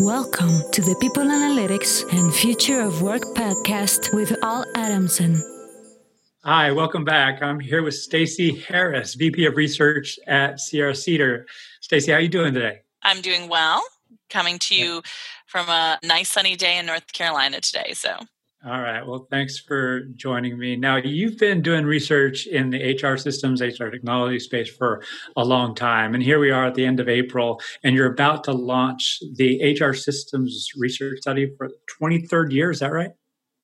Welcome to the People Analytics and Future of Work podcast with Al Adamson. Hi, welcome back. I'm here with Stacy Harris, VP of Research at Sierra Cedar. Stacy, how are you doing today? I'm doing well. Coming to you from a nice sunny day in North Carolina today. So all right. Well, thanks for joining me. Now, you've been doing research in the HR systems, HR technology space for a long time. And here we are at the end of April, and you're about to launch the HR systems research study for the 23rd year. Is that right?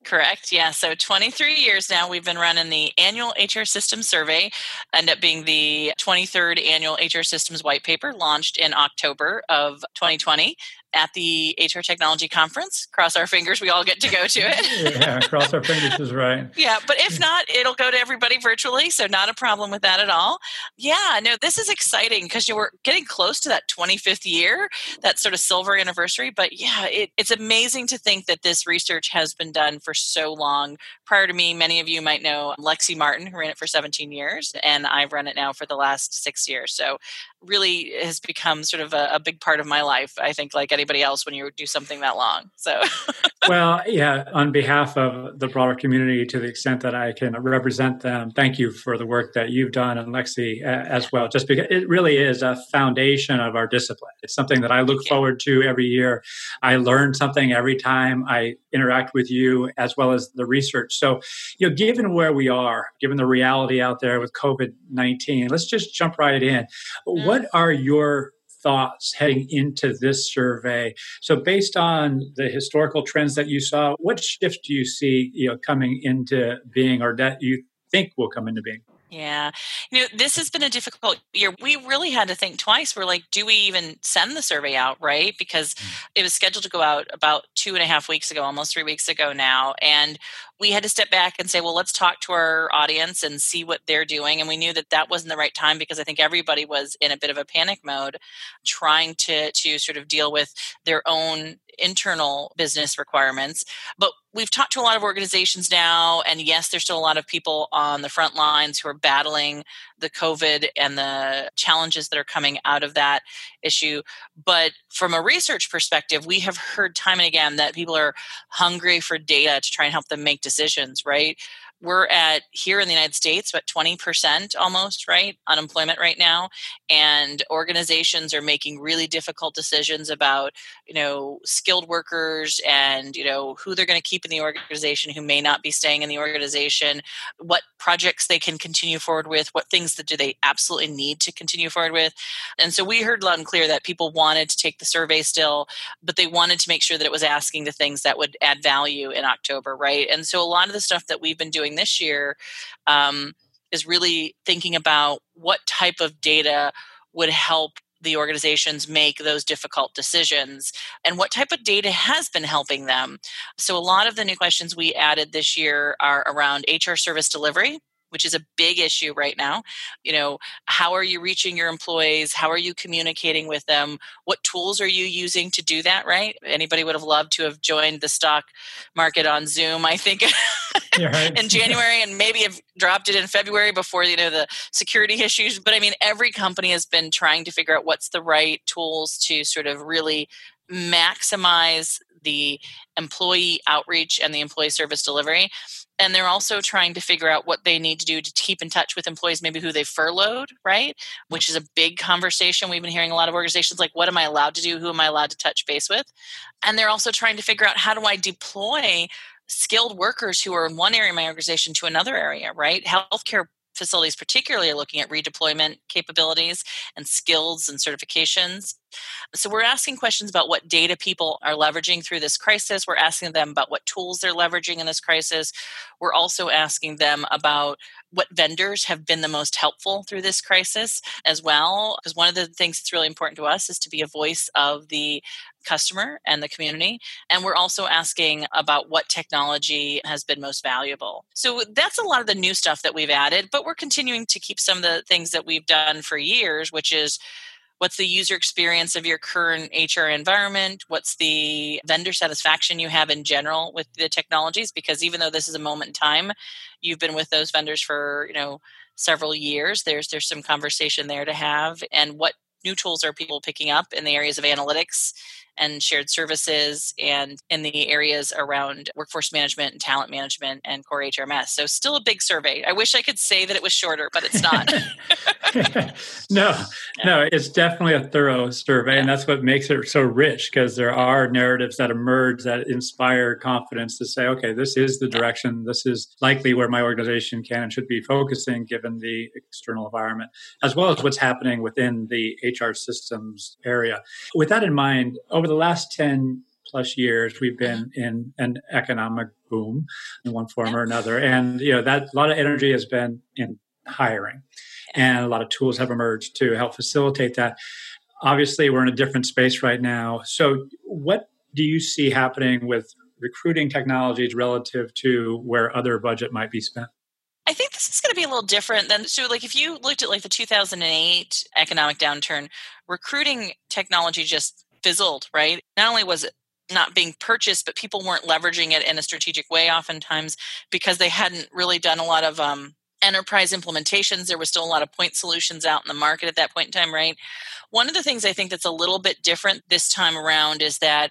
Correct. Yeah. So 23 years now, we've been running the annual HR Systems Survey, end up being the 23rd annual HR Systems White Paper, launched in October of 2020 at the HR Technology Conference. Cross our fingers, we all get to go to it. yeah, cross our fingers is right. Yeah, but if not, it'll go to everybody virtually, so not a problem with that at all. Yeah, no, this is exciting because you were getting close to that 25th year, that sort of silver anniversary. But yeah, it, it's amazing to think that this research has been done for so long. Prior to me, many of you might know Lexy Martin, who ran it for 17 years, and I've run it now for the last six years. So really has become sort of a, a big part of my life. I think, like anybody else, when you do something that long. So, well, yeah, on behalf of the broader community, to the extent that I can represent them, thank you for the work that you've done and Lexy as well. Just because it really is a foundation of our discipline. It's something that I look forward to every year. I learn something every time I interact with you, as well as the research. So, you know, given where we are, given the reality out there with COVID nineteen, let's just jump right in. What what are your thoughts heading into this survey? So, based on the historical trends that you saw, what shift do you see you know, coming into being or that you think will come into being? Yeah. You know, this has been a difficult year. We really had to think twice. We're like, do we even send the survey out, right? Because mm. it was scheduled to go out about two and a half weeks ago, almost three weeks ago now. And we had to step back and say, well, let's talk to our audience and see what they're doing. And we knew that that wasn't the right time because I think everybody was in a bit of a panic mode, trying to to sort of deal with their own internal business requirements. But we've talked to a lot of organizations now, and yes, there's still a lot of people on the front lines who are battling the COVID and the challenges that are coming out of that issue. But from a research perspective, we have heard time and again that people are hungry for data to try and help them make decisions, right? We're at here in the United States about 20% almost, right? Unemployment right now. And organizations are making really difficult decisions about, you know, skilled workers and, you know, who they're going to keep in the organization, who may not be staying in the organization, what projects they can continue forward with, what things that do they absolutely need to continue forward with. And so we heard loud and clear that people wanted to take the survey still, but they wanted to make sure that it was asking the things that would add value in October, right? And so a lot of the stuff that we've been doing doing this year um, is really thinking about what type of data would help the organizations make those difficult decisions and what type of data has been helping them. So, a lot of the new questions we added this year are around HR service delivery which is a big issue right now. You know, how are you reaching your employees? How are you communicating with them? What tools are you using to do that, right? Anybody would have loved to have joined the stock market on Zoom, I think, right. in January and maybe have dropped it in February before, you know, the security issues. But I mean, every company has been trying to figure out what's the right tools to sort of really maximize the employee outreach and the employee service delivery and they're also trying to figure out what they need to do to keep in touch with employees maybe who they furloughed right? Which is a big conversation. We've been hearing a lot of organizations like what am i allowed to do? Who am i allowed to touch base with? And they're also trying to figure out how do i deploy skilled workers who are in one area of my organization to another area right? Healthcare facilities particularly are looking at redeployment capabilities and skills and certifications. So we're asking questions about what data people are leveraging through this crisis. We're asking them about what tools they're leveraging in this crisis. We're also asking them about what vendors have been the most helpful through this crisis as well because one of the things that's really important to us is to be a voice of the customer and the community. And we're also asking about what technology has been most valuable. So that's a lot of the new stuff that we've added, but we're continuing to keep some of the things that we've done for years, which is what's the user experience of your current HR environment? What's the vendor satisfaction you have in general with the technologies? Because even though this is a moment in time, you've been with those vendors for, you know, several years. There's there's some conversation there to have. And what new tools are people picking up in the areas of analytics and shared services and in the areas around workforce management and talent management and core HRMS. So still a big survey. I wish I could say that it was shorter, but it's not. no, no, it's definitely a thorough survey, and that's what makes it so rich because there are narratives that emerge that inspire confidence to say, okay, this is the direction, this is likely where my organization can and should be focusing given the external environment, as well as what's happening within the HR systems area. With that in mind, over the last 10 plus years we've been mm-hmm. in an economic boom in one form or another and you know that a lot of energy has been in hiring and a lot of tools have emerged to help facilitate that. Obviously, we're in a different space right now. So, what do you see happening with recruiting technologies relative to where other budget might be spent? I think this is going to be a little different than so like if you looked at like the 2008 economic downturn, recruiting technology just fizzled, right? Not only was it not being purchased, but people weren't leveraging it in a strategic way oftentimes because they hadn't really done a lot of um, enterprise implementations. There was still a lot of point solutions out in the market at that point in time, right? One of the things I think that's a little bit different this time around is that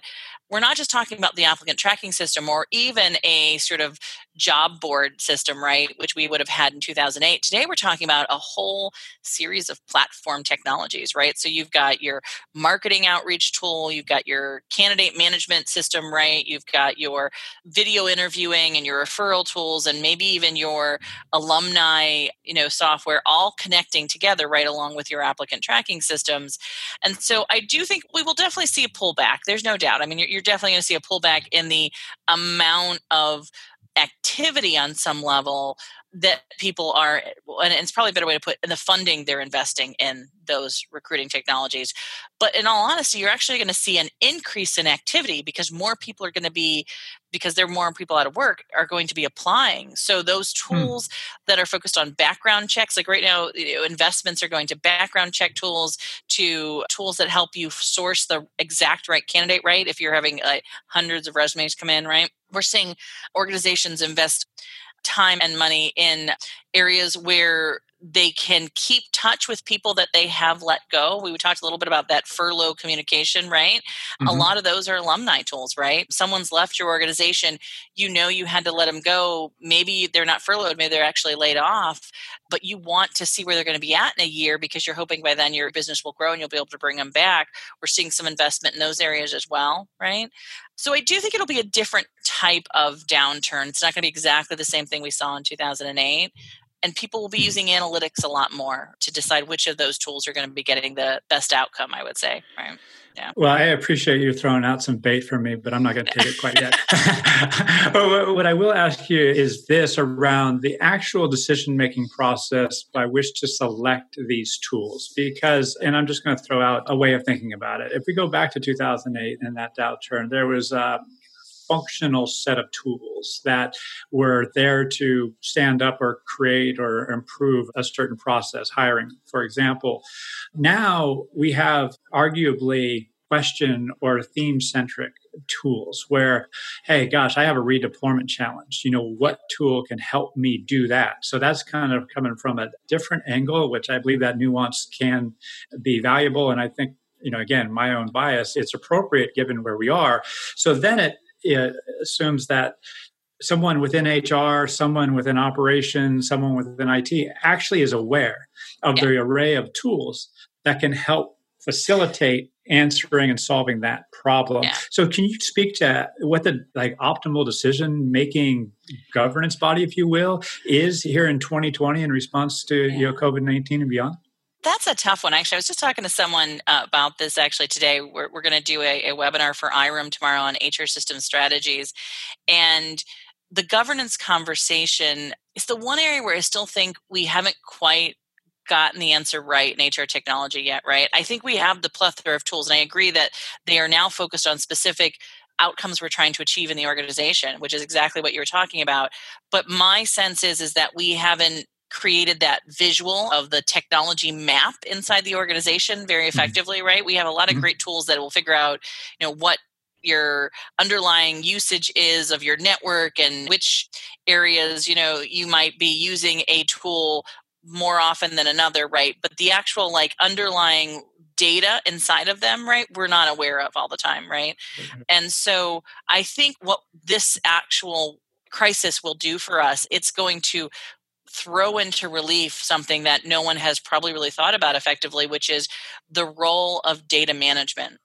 we're not just talking about the applicant tracking system or even a sort of job board system, right, which we would have had in 2008. Today, we're talking about a whole series of platform technologies, right? So you've got your marketing outreach tool, you've got your candidate management system, right? You've got your video interviewing and your referral tools, and maybe even your alumni, you know, software, all connecting together right along with your applicant tracking systems. And so I do think we will definitely see a pullback. There's no doubt. I mean, you're, you're definitely going to see a pullback in the amount of activity on some level that people are and it's probably a better way to put in the funding they're investing in those recruiting technologies but in all honesty you're actually going to see an increase in activity because more people are going to be because there are more people out of work are going to be applying so those hmm. tools hmm. that are focused on background checks like right now you know, investments are going to background check tools to tools that help you source the exact right candidate right if you're having uh, hundreds of resumes come in right we're seeing organizations invest time and money in areas where they can keep touch with people that they have let go. We talked a little bit about that furlough communication, right? Mm-hmm. A lot of those are alumni tools, right? Someone's left your organization, you know you had to let them go. Maybe they're not furloughed, maybe they're actually laid off, but you want to see where they're going to be at in a year because you're hoping by then your business will grow and you'll be able to bring them back. We're seeing some investment in those areas as well, right? So I do think it'll be a different type of downturn. It's not going to be exactly the same thing we saw in 2008 and people will be hmm. using analytics a lot more to decide which of those tools are going to be getting the best outcome i would say right yeah. Well, I appreciate you throwing out some bait for me, but I'm not going to take it quite yet. but what I will ask you is this around the actual decision making process by which to select these tools. Because, and I'm just going to throw out a way of thinking about it. If we go back to 2008 and that downturn, there was uh, functional set of tools that were there to stand up or create or improve a certain process, hiring, for example. Now we have arguably question or theme centric tools where hey gosh i have a redeployment challenge. You know what tool can help me do that? So that's kind of coming from a different angle which i believe that nuance can be valuable. And i think you know again my own bias it's appropriate given where we are. So then it it assumes that someone within HR, someone within operations, someone within IT actually is aware of yeah. the array of tools that can help facilitate answering and solving that problem. Yeah. So can you speak to what the like optimal decision making governance body if you will is here in 2020 in response to yeah. you know COVID-19 and beyond? That's a tough one. Actually, I was just talking to someone uh, about this actually today. We're, we're going to do a, a webinar for IHRIM tomorrow on HR system strategies. And the governance conversation is the one area where I still think we haven't quite gotten the answer right in HR technology yet, right? I think we have the plethora of tools, and I agree that they are now focused on specific outcomes we're trying to achieve in the organization which is exactly what you were talking about but my sense is is that we haven't created that visual of the technology map inside the organization very mm-hmm. effectively mm-hmm. right we have a lot of mm-hmm. great tools that will figure out you know what your underlying usage is of your network and which areas you know you might be using a tool more often than another right but the actual like underlying data inside of them, right, we're not aware of all the time, right? Mm-hmm. And so I think what this actual crisis will do for us, it's going to throw into relief something that no one has probably really thought about effectively, which is the role of data management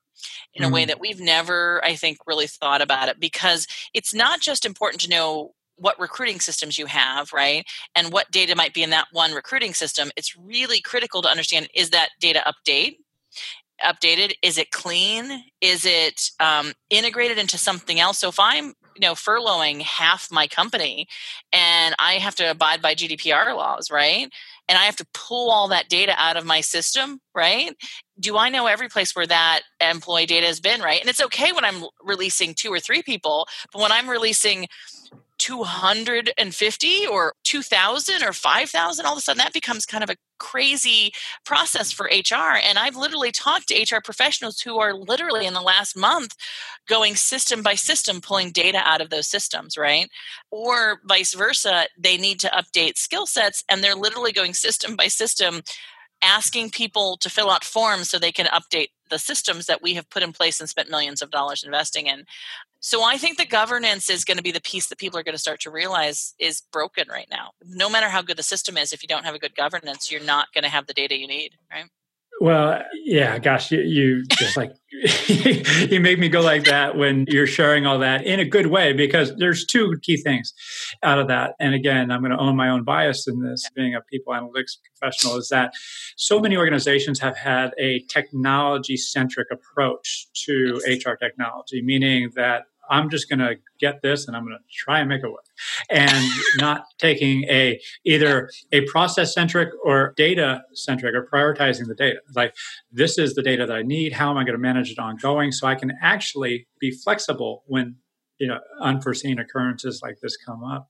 in mm-hmm. a way mm. that we've never, I think, really thought about it because it's not just important to know what recruiting systems you have, right? And what data might be in that one recruiting system. It's really critical to understand is that data update? updated is it clean is it um, integrated into something else so if i'm you know furloughing half my company and i have to abide by gdpr laws right? And i have to pull all that data out of my system right? Do i know every place where that employee data has been right? And it's okay when i'm releasing two or three people but when i'm releasing 250 or 2000 or 5000 all of a sudden that becomes kind of a crazy process for HR and I've literally talked to HR professionals who are literally in the last month going system by system pulling data out of those systems right or vice versa they need to update skill sets and they're literally going system by system asking people to fill out forms so they can update the systems that we have put in place and spent millions of dollars investing in. So I think the governance is going to be the piece that people are going to start to realize is broken right now. No matter how good the system is, if you don't have a good governance, you're not going to have the data you need, right? Well, yeah, gosh, you, you just like you make me go like that when you're sharing all that in a good way because there's two key things out of that. And again, I'm going to own my own bias in this, being a people analytics professional, is that so many organizations have had a technology centric approach to HR technology, meaning that I'm just going to get this and I'm going to try and make it work. And not taking a either a process centric or data centric or prioritizing the data. Like this is the data that I need. How am I going to manage it ongoing so I can actually be flexible when you know unforeseen occurrences like this come up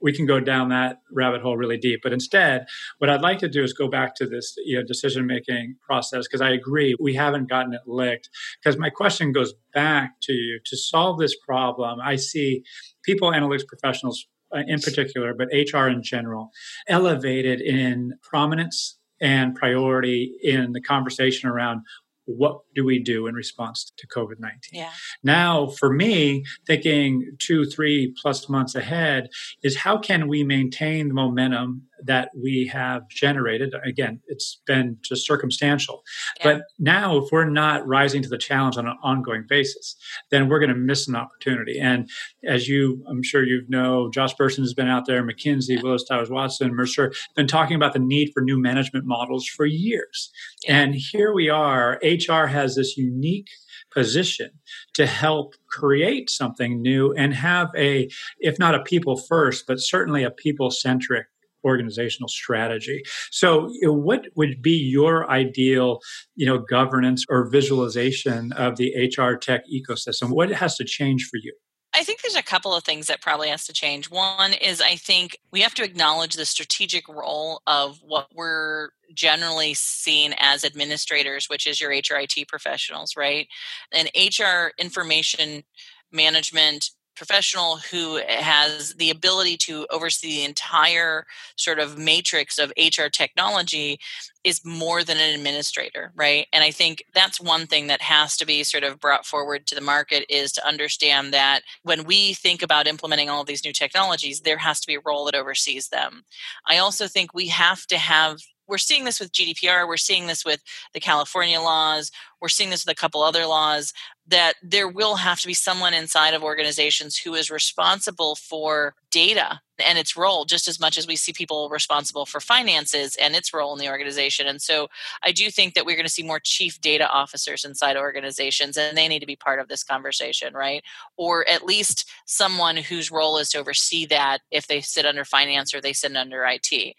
we can go down that rabbit hole really deep. But instead what i'd like to do is go back to this you know decision making process because i agree we haven't gotten it licked. Because my question goes back to you to solve this problem i see people analytics professionals uh, in particular but hr in general elevated in prominence and priority in the conversation around what do we do in response to COVID 19? Yeah. Now, for me, thinking two, three plus months ahead is how can we maintain the momentum that we have generated? Again, it's been just circumstantial. Yeah. But now, if we're not rising to the challenge on an ongoing basis, then we're going to miss an opportunity. And as you, I'm sure you know, Josh Bersin has been out there, McKinsey, yeah. Willis Towers Watson, Mercer, been talking about the need for new management models for years. Yeah. And here we are, HR has this unique position to help create something new and have a, if not a people first, but certainly a people centric organizational strategy. So, what would be your ideal, you know, governance or visualization of the HR tech ecosystem? What has to change for you? I think there's a couple of things that probably has to change. One is I think we have to acknowledge the strategic role of what we're generally seen as administrators, which is your HRIT professionals, right? And HR information management professional who has the ability to oversee the entire sort of matrix of HR technology is more than an administrator, right? And I think that's one thing that has to be sort of brought forward to the market is to understand that when we think about implementing all these new technologies, there has to be a role that oversees them. I also think we have to have we're seeing this with GDPR, we're seeing this with the California laws, we're seeing this with a couple other laws that there will have to be someone inside of organizations who is responsible for data and its role just as much as we see people responsible for finances and its role in the organization. And so I do think that we're going to see more chief data officers inside organizations and they need to be part of this conversation, right? Or at least someone whose role is to oversee that if they sit under finance or they sit under IT.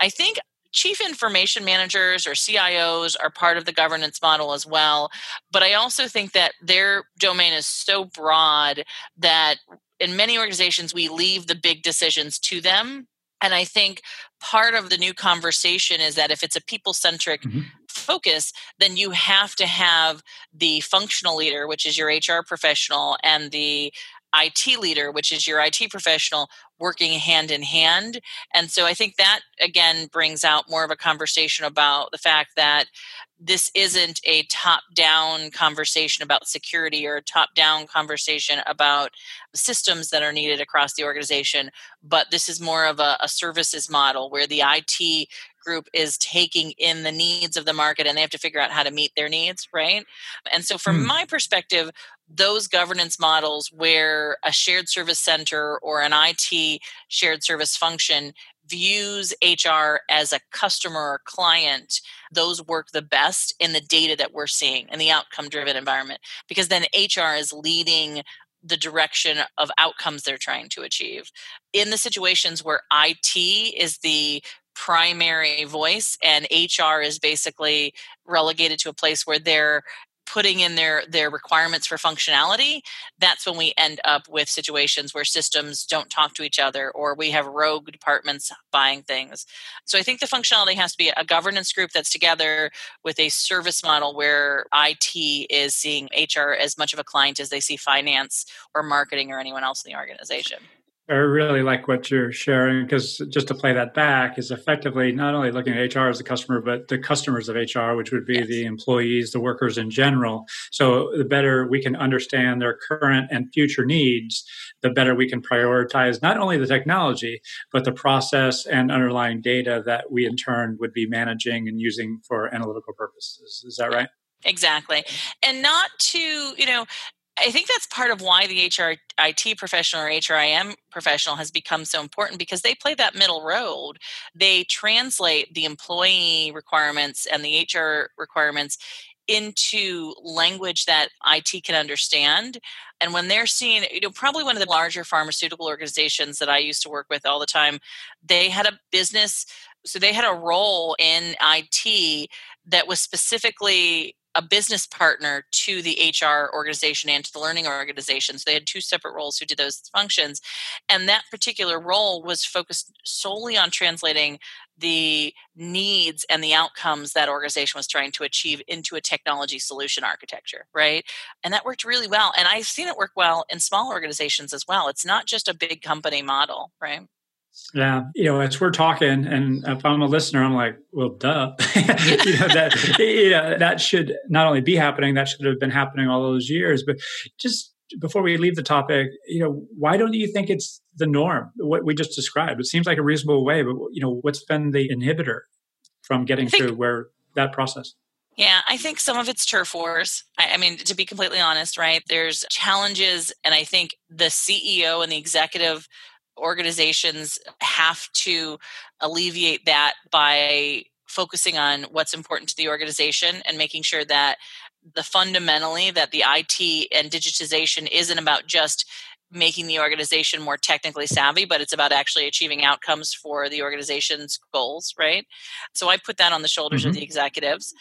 I think chief information managers or CIOs are part of the governance model as well. But I also think that their domain is so broad that in many organizations we leave the big decisions to them. And I think part of the new conversation is that if it's a people centric mm-hmm. focus, then you have to have the functional leader, which is your HR professional, and the IT leader, which is your IT professional, working hand in hand. And so I think that again brings out more of a conversation about the fact that this isn't a top down conversation about security or a top down conversation about systems that are needed across the organization, but this is more of a, a, services model where the IT group is taking in the needs of the market and they have to figure out how to meet their needs, right? And so, from mm. my perspective, those governance models where a shared service center or an IT shared service function views HR as a customer or client, those work the best in the data that we're seeing in the outcome driven environment because then HR is leading the direction of outcomes they're trying to achieve. In the situations where IT is the primary voice and HR is basically relegated to a place where they're putting in their their requirements for functionality that's when we end up with situations where systems don't talk to each other or we have rogue departments buying things. So i think the functionality has to be a governance group that's together with a service model where it is seeing hr as much of a client as they see finance or marketing or anyone else in the organization I really like what you're sharing because just to play that back is effectively not only looking at HR as a customer, but the customers of HR, which would be yes. the employees, the workers in general. So the better we can understand their current and future needs, the better we can prioritize not only the technology, but the process and underlying data that we in turn would be managing and using for analytical purposes. Is that right? Exactly. And not to, you know, I think that's part of why the HR IT professional or HRIM professional has become so important because they play that middle road. They translate the employee requirements and the HR requirements into language that IT can understand. And when they're seeing, you know, probably one of the larger pharmaceutical organizations that I used to work with all the time, they had a business, so they had a role in IT that was specifically a business partner to the HR organization and to the learning organization. So they had two separate roles who did those functions. And that particular role was focused solely on translating the needs and the outcomes that organization was trying to achieve into a technology solution architecture, right? And that worked really well. And I've seen it work well in small organizations as well. It's not just a big company model, right? Yeah, you know, as we're talking, and if I'm a listener, I'm like, well, duh. you know that you know that should not only be happening, that should have been happening all those years. But just before we leave the topic, you know, why don't you think it's the norm? What we just described, it seems like a reasonable way, but you know, what's been the inhibitor from getting think, to where that process? Yeah, I think some of it's turf wars. I, I, mean, to be completely honest, right? There's challenges, and I think the CEO and the executive organizations have to alleviate that by focusing on what's important to the organization and making sure that the fundamentally that the IT and digitization isn't about just making the organization more technically savvy, but it's about actually achieving outcomes for the organization's goals, right? So I put that on the shoulders mm-hmm. of the executives.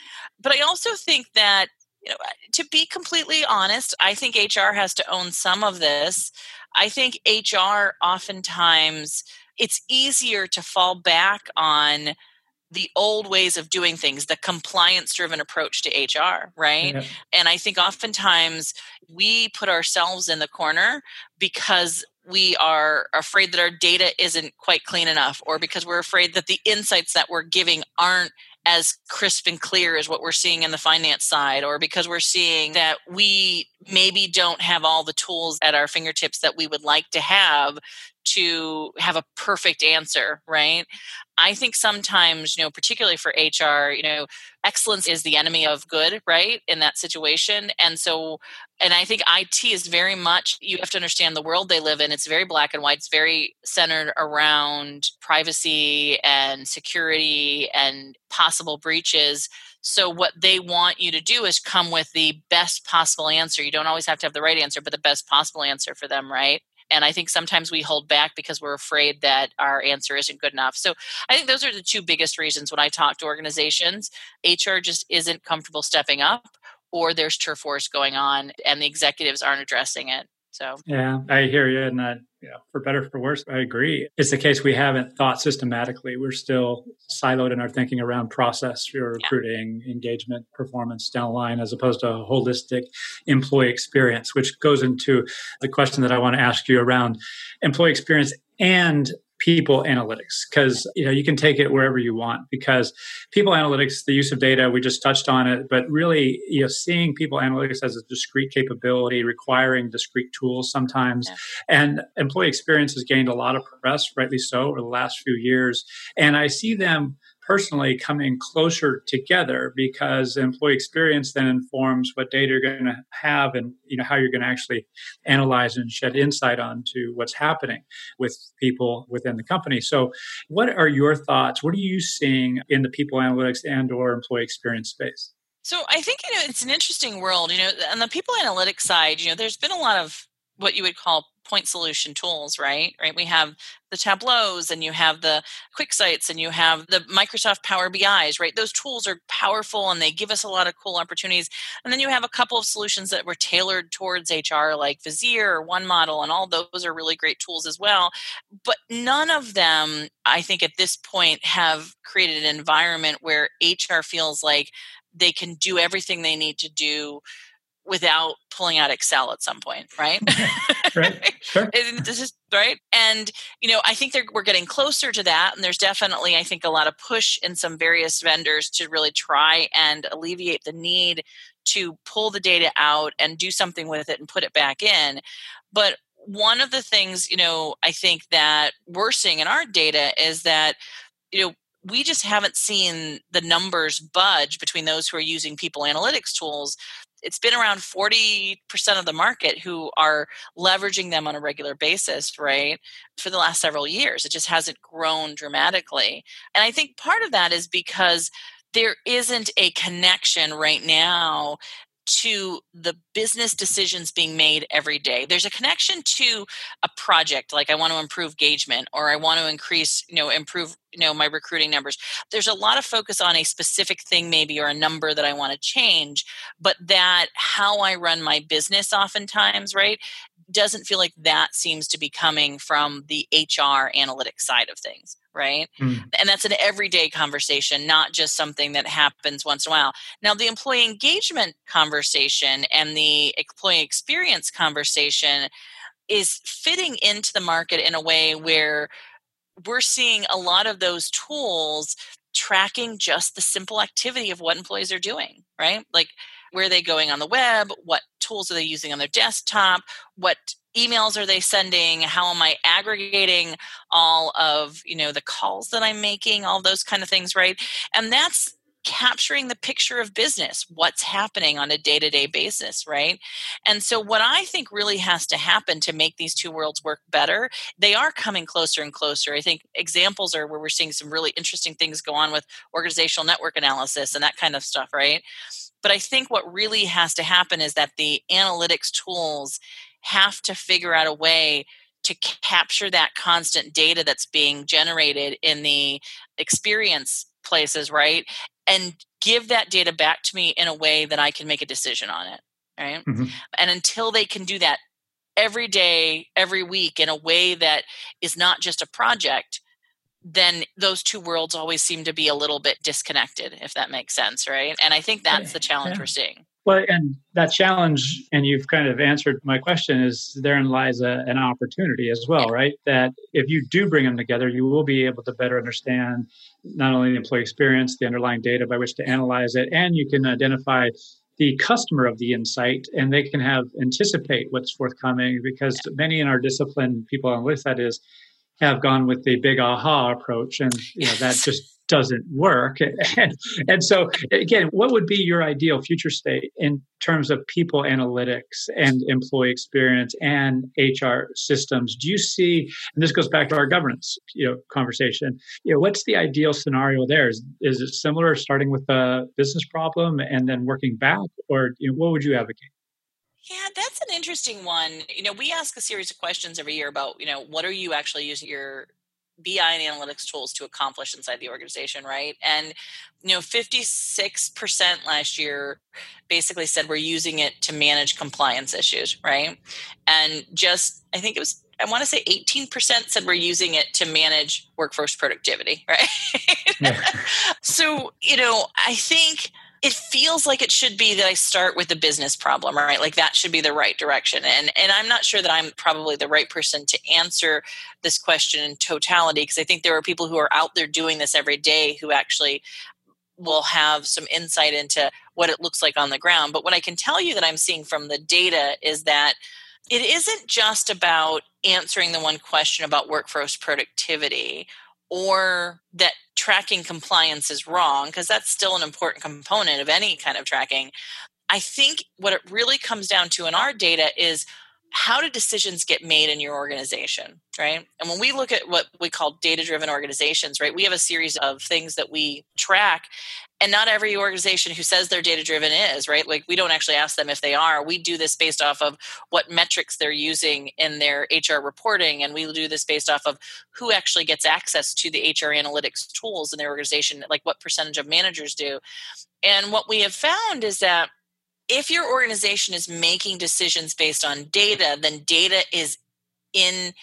But I also think that, you know, to be completely honest, I think HR has to own some of this I think HR oftentimes it's easier to fall back on the old ways of doing things, the compliance driven approach to HR, right? Yeah. And I think oftentimes we put ourselves in the corner because we are afraid that our data isn't quite clean enough, or because we're afraid that the insights that we're giving aren't as crisp and clear as what we're seeing in the finance side, or because we're seeing that we maybe don't have all the tools at our fingertips that we would like to have to have a perfect answer, right? I think sometimes, you know, particularly for HR, you know, excellence is the enemy of good, right? In that situation. And so, and I think IT is very much, you have to understand the world they live in. It's very black and white. It's very centered around privacy and security and possible breaches. So, what they want you to do is come with the best possible answer. You don't always have to have the right answer, but the best possible answer for them, right? and i think sometimes we hold back because we're afraid that our answer isn't good enough. So i think those are the two biggest reasons when i talk to organizations. Hr just isn't comfortable stepping up or there's turf wars going on and the executives aren't addressing it So yeah, I hear you, and that yeah, for better for worse, I agree. It's the case we haven't thought systematically. We're still siloed in our thinking around process for recruiting, yeah. engagement, performance down the line, as opposed to a holistic employee experience, which goes into the question that I want to ask you around employee experience and people analytics because you know you can take it wherever you want because people analytics the use of data we just touched on it but really you know seeing people analytics as a discrete capability requiring discrete tools sometimes yeah. and employee experience has gained a lot of press rightly so over the last few years and i see them personally coming closer together because employee experience then informs what data you're going to have and you know how you're going to actually analyze and shed insight onto what's happening with people within the company so what are your thoughts what are you seeing in the people analytics and or employee experience space so I think you know it's an interesting world. You know, on the people analytics side, you know, there's been a lot of what you would call point solution tools, right? Right. We have the Tableaus and you have the QuickSights and you have the Microsoft Power BIs, right? Those tools are powerful and they give us a lot of cool opportunities. And then you have a couple of solutions that were tailored towards HR, like Visier or One Model, and all those are really great tools as well. But none of them, I think, at this point have created an environment where HR feels like they can do everything they need to do without pulling out Excel at some point, right? right. Sure. this is right. And you know, I think we're getting closer to that, and there's definitely, I think, a lot of push in some various vendors to really try and alleviate the need to pull the data out and do something with it and put it back in. But one of the things, you know, I think that we're seeing in our data is that you know we just haven't seen the numbers budge between those who are using people analytics tools it's been around 40% of the market who are leveraging them on a regular basis right for the last several years. It just hasn't grown dramatically. And i think part of that is because there isn't a connection right now to the business decisions being made every day. There's a connection to a project like i want to improve engagement or i want to increase you know improve you know my recruiting numbers. There's a lot of focus on a specific thing maybe or a number that i want to change but that how i run my business oftentimes right doesn't feel like that seems to be coming from the hr analytics side of things right? Mm. And that's an everyday conversation, not just something that happens once in a while. Now, the employee engagement conversation and the employee experience conversation is fitting into the market in a way where we're seeing a lot of those tools tracking just the simple activity of what employees are doing, right? Like where are they going on the web? What tools are they using on their desktop? What emails are they sending? How am i aggregating all of you know the calls that i'm making? All those kind of things right? And that's capturing the picture of business what's happening on a day-to-day basis right? And so what i think really has to happen to make these two worlds work better they are coming closer and closer. I think examples are where we're seeing some really interesting things go on with organizational network analysis and that kind of stuff right but i think what really has to happen is that the analytics tools have to figure out a way to capture that constant data that's being generated in the experience places, right? And give that data back to me in a way that I can make a decision on it, right? Mm-hmm. And until they can do that every day, every week in a way that is not just a project, then those two worlds always seem to be a little bit disconnected, if that makes sense, right? And I think that's the challenge yeah. we're seeing. Well, and that challenge, and you've kind of answered my question, is therein lies a, an opportunity as well, right? That if you do bring them together, you will be able to better understand not only the employee experience, the underlying data by which to analyze it, and you can identify the customer of the insight and they can have anticipate what's forthcoming because many in our discipline people on with that is have gone with the big aha approach and you know that just doesn't work. And, and so, again, what would be your ideal future state in terms of people analytics and employee experience and HR systems? Do you see, and this goes back to our governance, you know, conversation. You know, what's the ideal scenario there? Is, is it similar, starting with a business problem and then working back, or you know, what would you advocate? Yeah, that's an interesting one. You know, we ask a series of questions every year about, you know, what are you actually using your BI and analytics tools to accomplish inside the organization, right? And you know, 56% last year basically said we're using it to manage compliance issues, right? And just I think it was I want to say 18% said we're using it to manage workforce productivity, right? Yeah. so, you know, I think it feels like it should be that I start with the business problem, right? Like that should be the right direction. And and I'm not sure that I'm probably the right person to answer this question in totality because I think there are people who are out there doing this every day who actually will have some insight into what it looks like on the ground. But what I can tell you that I'm seeing from the data is that it isn't just about answering the one question about workforce productivity or that tracking compliance is wrong, because that's still an important component of any kind of tracking. I think what it really comes down to in our data is how do decisions get made in your organization right and when we look at what we call data driven organizations right we have a series of things that we track and not every organization who says they're data driven is right? Like we don't actually ask them if they are. We do this based off of what metrics they're using in their hr reporting and we do this based off of who actually gets access to the hr analytics tools in their organization like what percentage of managers do. And what we have found is that if your organization is making decisions based on data, then data is in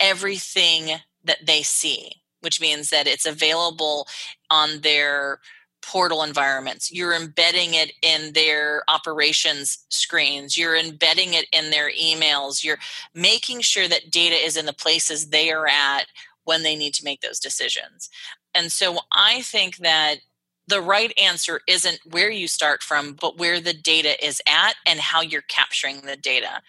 everything that they see, which means that it's available on their portal environments. You're embedding it in their operations screens. You're embedding it in their emails. You're making sure that data is in the places they are at when they need to make those decisions. And so I think that the right answer isn't where you start from, but where the data is at and how you're capturing the data.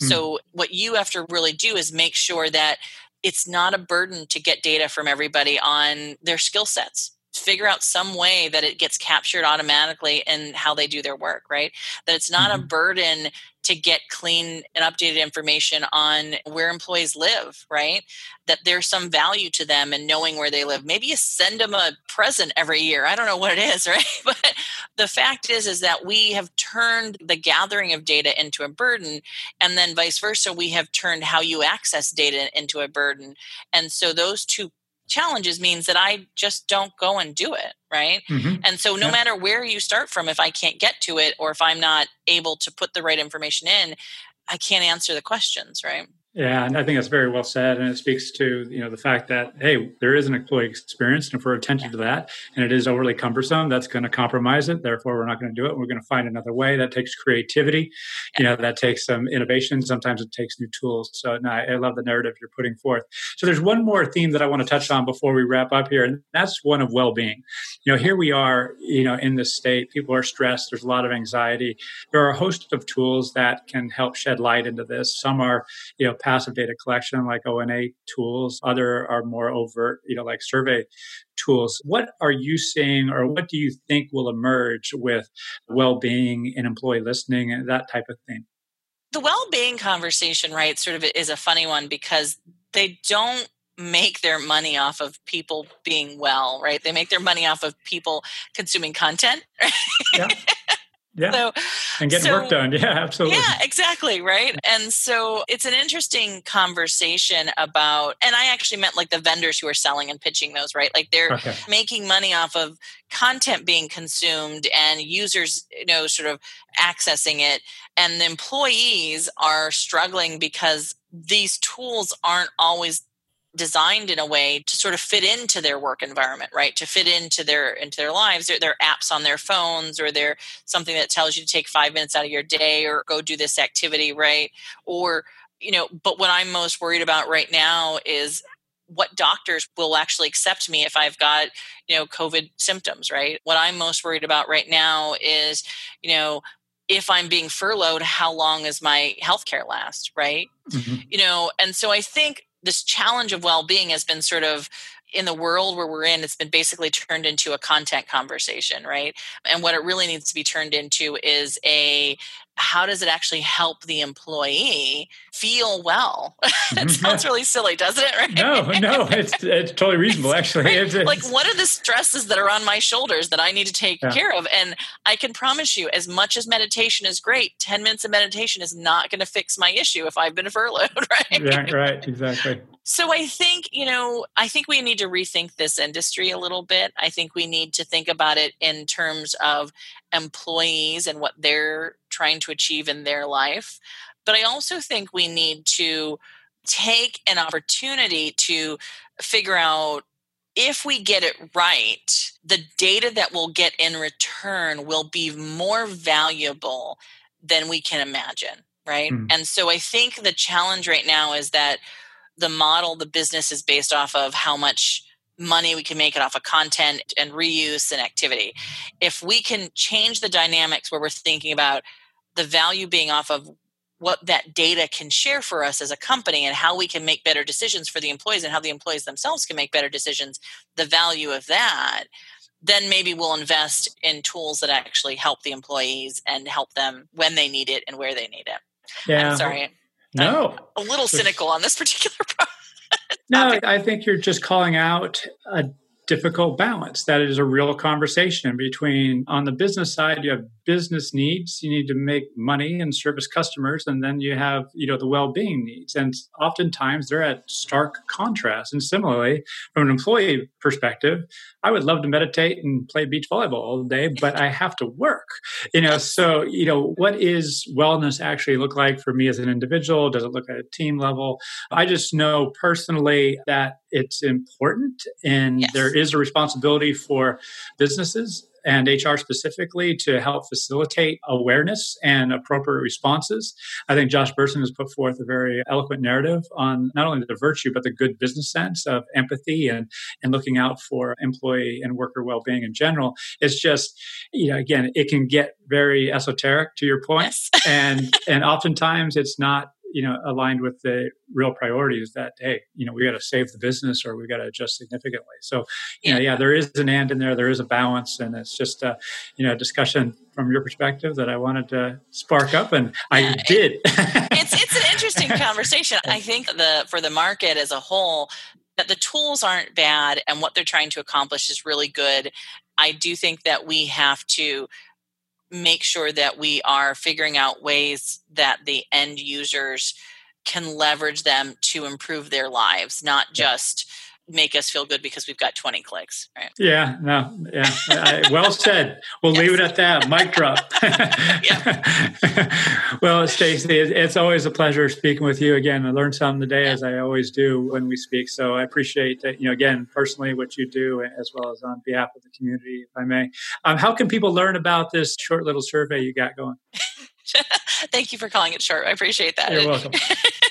Mm. So, what you have to really do is make sure that it's not a burden to get data from everybody on their skill sets figure out some way that it gets captured automatically in how they do their work, right? That it's not mm-hmm. a burden to get clean and updated information on where employees live, right? That there's some value to them and knowing where they live. Maybe you send them a present every year. I don't know what it is, right? But the fact is is that we have turned the gathering of data into a burden and then vice versa we have turned how you access data into a burden. And so those two challenges means that I just don't go and do it, right? Mm-hmm. And so no yeah. matter where you start from, if I can't get to it or if I'm not able to put the right information in, I can't answer the questions, right? Yeah, and I think that's very well said, and it speaks to you know the fact that hey, there is an employee experience, and if we're attentive to that, and it is overly cumbersome, that's going to compromise it. Therefore, we're not going to do it. We're going to find another way. That takes creativity, you know, that takes some innovation. Sometimes it takes new tools. So, no, I love the narrative you're putting forth. So, there's one more theme that I want to touch on before we wrap up here, and that's one of well-being. You know, here we are, you know, in this state. People are stressed. There's a lot of anxiety. There are a host of tools that can help shed light into this. Some are, you know passive data collection like ONA tools. Other are more overt, you know, like survey tools. What are you seeing or what do you think will emerge with well-being and employee listening and that type of thing? The well-being conversation, right, sort of is a funny one because they don't make their money off of people being well, right? They make their money off of people consuming content. Right? Yeah. Yeah. So, and get so, work done. Yeah, absolutely. Yeah, exactly. Right. And so it's an interesting conversation about, and I actually meant like the vendors who are selling and pitching those, right? Like they're okay. making money off of content being consumed and users, you know, sort of accessing it. And the employees are struggling because these tools aren't always designed in a way to sort of fit into their work environment right to fit into their into their lives their, their apps on their phones or they're something that tells you to take five minutes out of your day or go do this activity right or you know but what i'm most worried about right now is what doctors will actually accept me if I've got, you know, COVID symptoms, right? What I'm most worried about right now is, you know, if I'm being furloughed, how long is my health care last, right? Mm-hmm. You know, and so I think this challenge of well-being has been sort of in the world where we're in it's been basically turned into a content conversation right? And what it really needs to be turned into is a how does it actually help the employee feel well? it mm-hmm. sounds really silly, doesn't it? Right? No, no, it's it's totally reasonable. Actually, it's, it's, like what are the stresses that are on my shoulders that I need to take yeah. care of? And I can promise you, as much as meditation is great, ten minutes of meditation is not going to fix my issue if I've been furloughed. Right? Yeah, right. Exactly. So I think, you know, I think we need to rethink this industry a little bit. I think we need to think about it in terms of employees and what they're trying to achieve in their life. But I also think we need to take an opportunity to figure out if we get it right, the data that we'll get in return will be more valuable than we can imagine, right? Mm. And so I think the challenge right now is that the model the business is based off of how much money we can make it off of content and reuse and activity if we can change the dynamics where we're thinking about the value being off of what that data can share for us as a company and how we can make better decisions for the employees and how the employees themselves can make better decisions the value of that then maybe we'll invest in tools that actually help the employees and help them when they need it and where they need it yeah I'm sorry no. I'm a little cynical on this particular problem. no, I think you're just calling out a difficult balance. That is a real conversation between on the business side, you have business needs you need to make money and service customers and then you have you know the well-being needs. And oftentimes they're at stark contrast. And similarly from an employee perspective i would love to meditate and play beach volleyball all day but i have to work. You know so you know what is wellness actually look like for me as an individual? Does it look at a team level? I just know personally that it's important and yes. there is a responsibility for businesses and HR specifically to help facilitate awareness and appropriate responses. I think Josh Bersin has put forth a very eloquent narrative on not only the virtue, but the good business sense of empathy and, and looking out for employee and worker well being in general. It's just, you know, again, it can get very esoteric to your point, yes. and and oftentimes it's not you know aligned with the real priorities that hey you know we got to save the business or we got to adjust significantly. So you yeah. know yeah. there is an and in there there is a balance and it's just a you know a discussion from your perspective that i wanted to spark up and i did. It's it's an interesting conversation. I think the for the market as a whole that the tools aren't bad and what they're trying to accomplish is really good. I do think that we have to make sure that we are figuring out ways that the end users can leverage them to improve their lives, not just make us feel good because we've got 20 clicks right? Yeah no yeah I, well said. We'll yes. leave it at that. Mic drop. Well stacy it's always a pleasure speaking with you again. I learned something today yeah. as i always do when we speak. So i appreciate that you know again personally what you do as well as on behalf of the community if i may. Um, how can people learn about this short little survey you got going? Thank you for calling it short. I appreciate that. You're welcome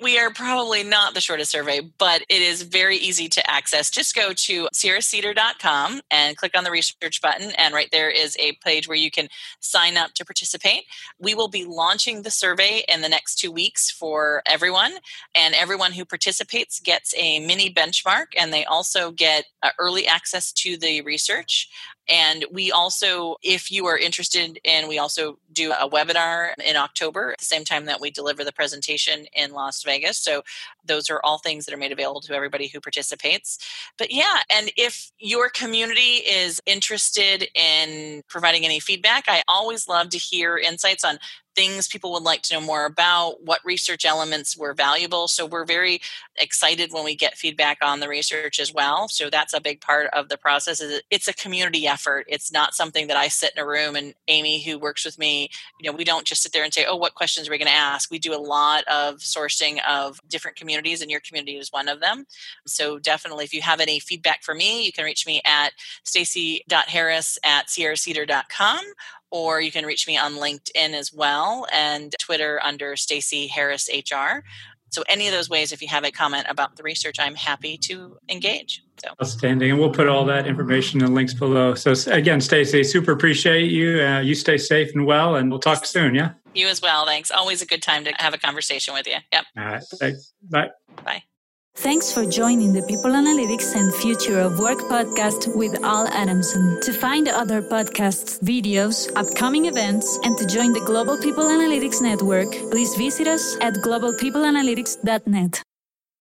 we are probably not the shortest survey, but it is very easy to access. Just go to sierracedar.com and click on the research button, and right there is a page where you can sign up to participate. We will be launching the survey in the next two weeks for everyone, and everyone who participates gets a mini benchmark, and they also get uh, early access to the research. And we also, if you are interested in, we also do a webinar in October at the same time that we deliver the presentation in Las Vegas. So those are all things that are made available to everybody who participates. But yeah, and if your community is interested in providing any feedback, I always love to hear insights on things people would like to know more about, what research elements were valuable. So we're very excited when we get feedback on the research as well. So that's a big part of the process. Is it's a community effort. It's not something that I sit in a room and Amy, who works with me, you know, we don't just sit there and say, "Oh, what questions are we going to ask?" We do a lot of sourcing of different communities, and your community is one of them. So definitely, if you have any feedback for me, you can reach me at stacy.harris at sierracedar.com or you can reach me on LinkedIn as well and Twitter under Stacy Harris HR. So any of those ways, if you have a comment about the research, I'm happy to engage. So. Outstanding, and we'll put all that information and links below. So again, Stacy, super appreciate you. Uh, you stay safe and well, and we'll talk soon. Yeah. You as well. Thanks. Always a good time to have a conversation with you. Yep. All right. Thanks. Bye. Bye. Thanks for joining the People Analytics and Future of Work podcast with Al Adamson. To find other podcasts, videos, upcoming events, and to join the Global People Analytics Network, please visit us at globalpeopleanalytics.net.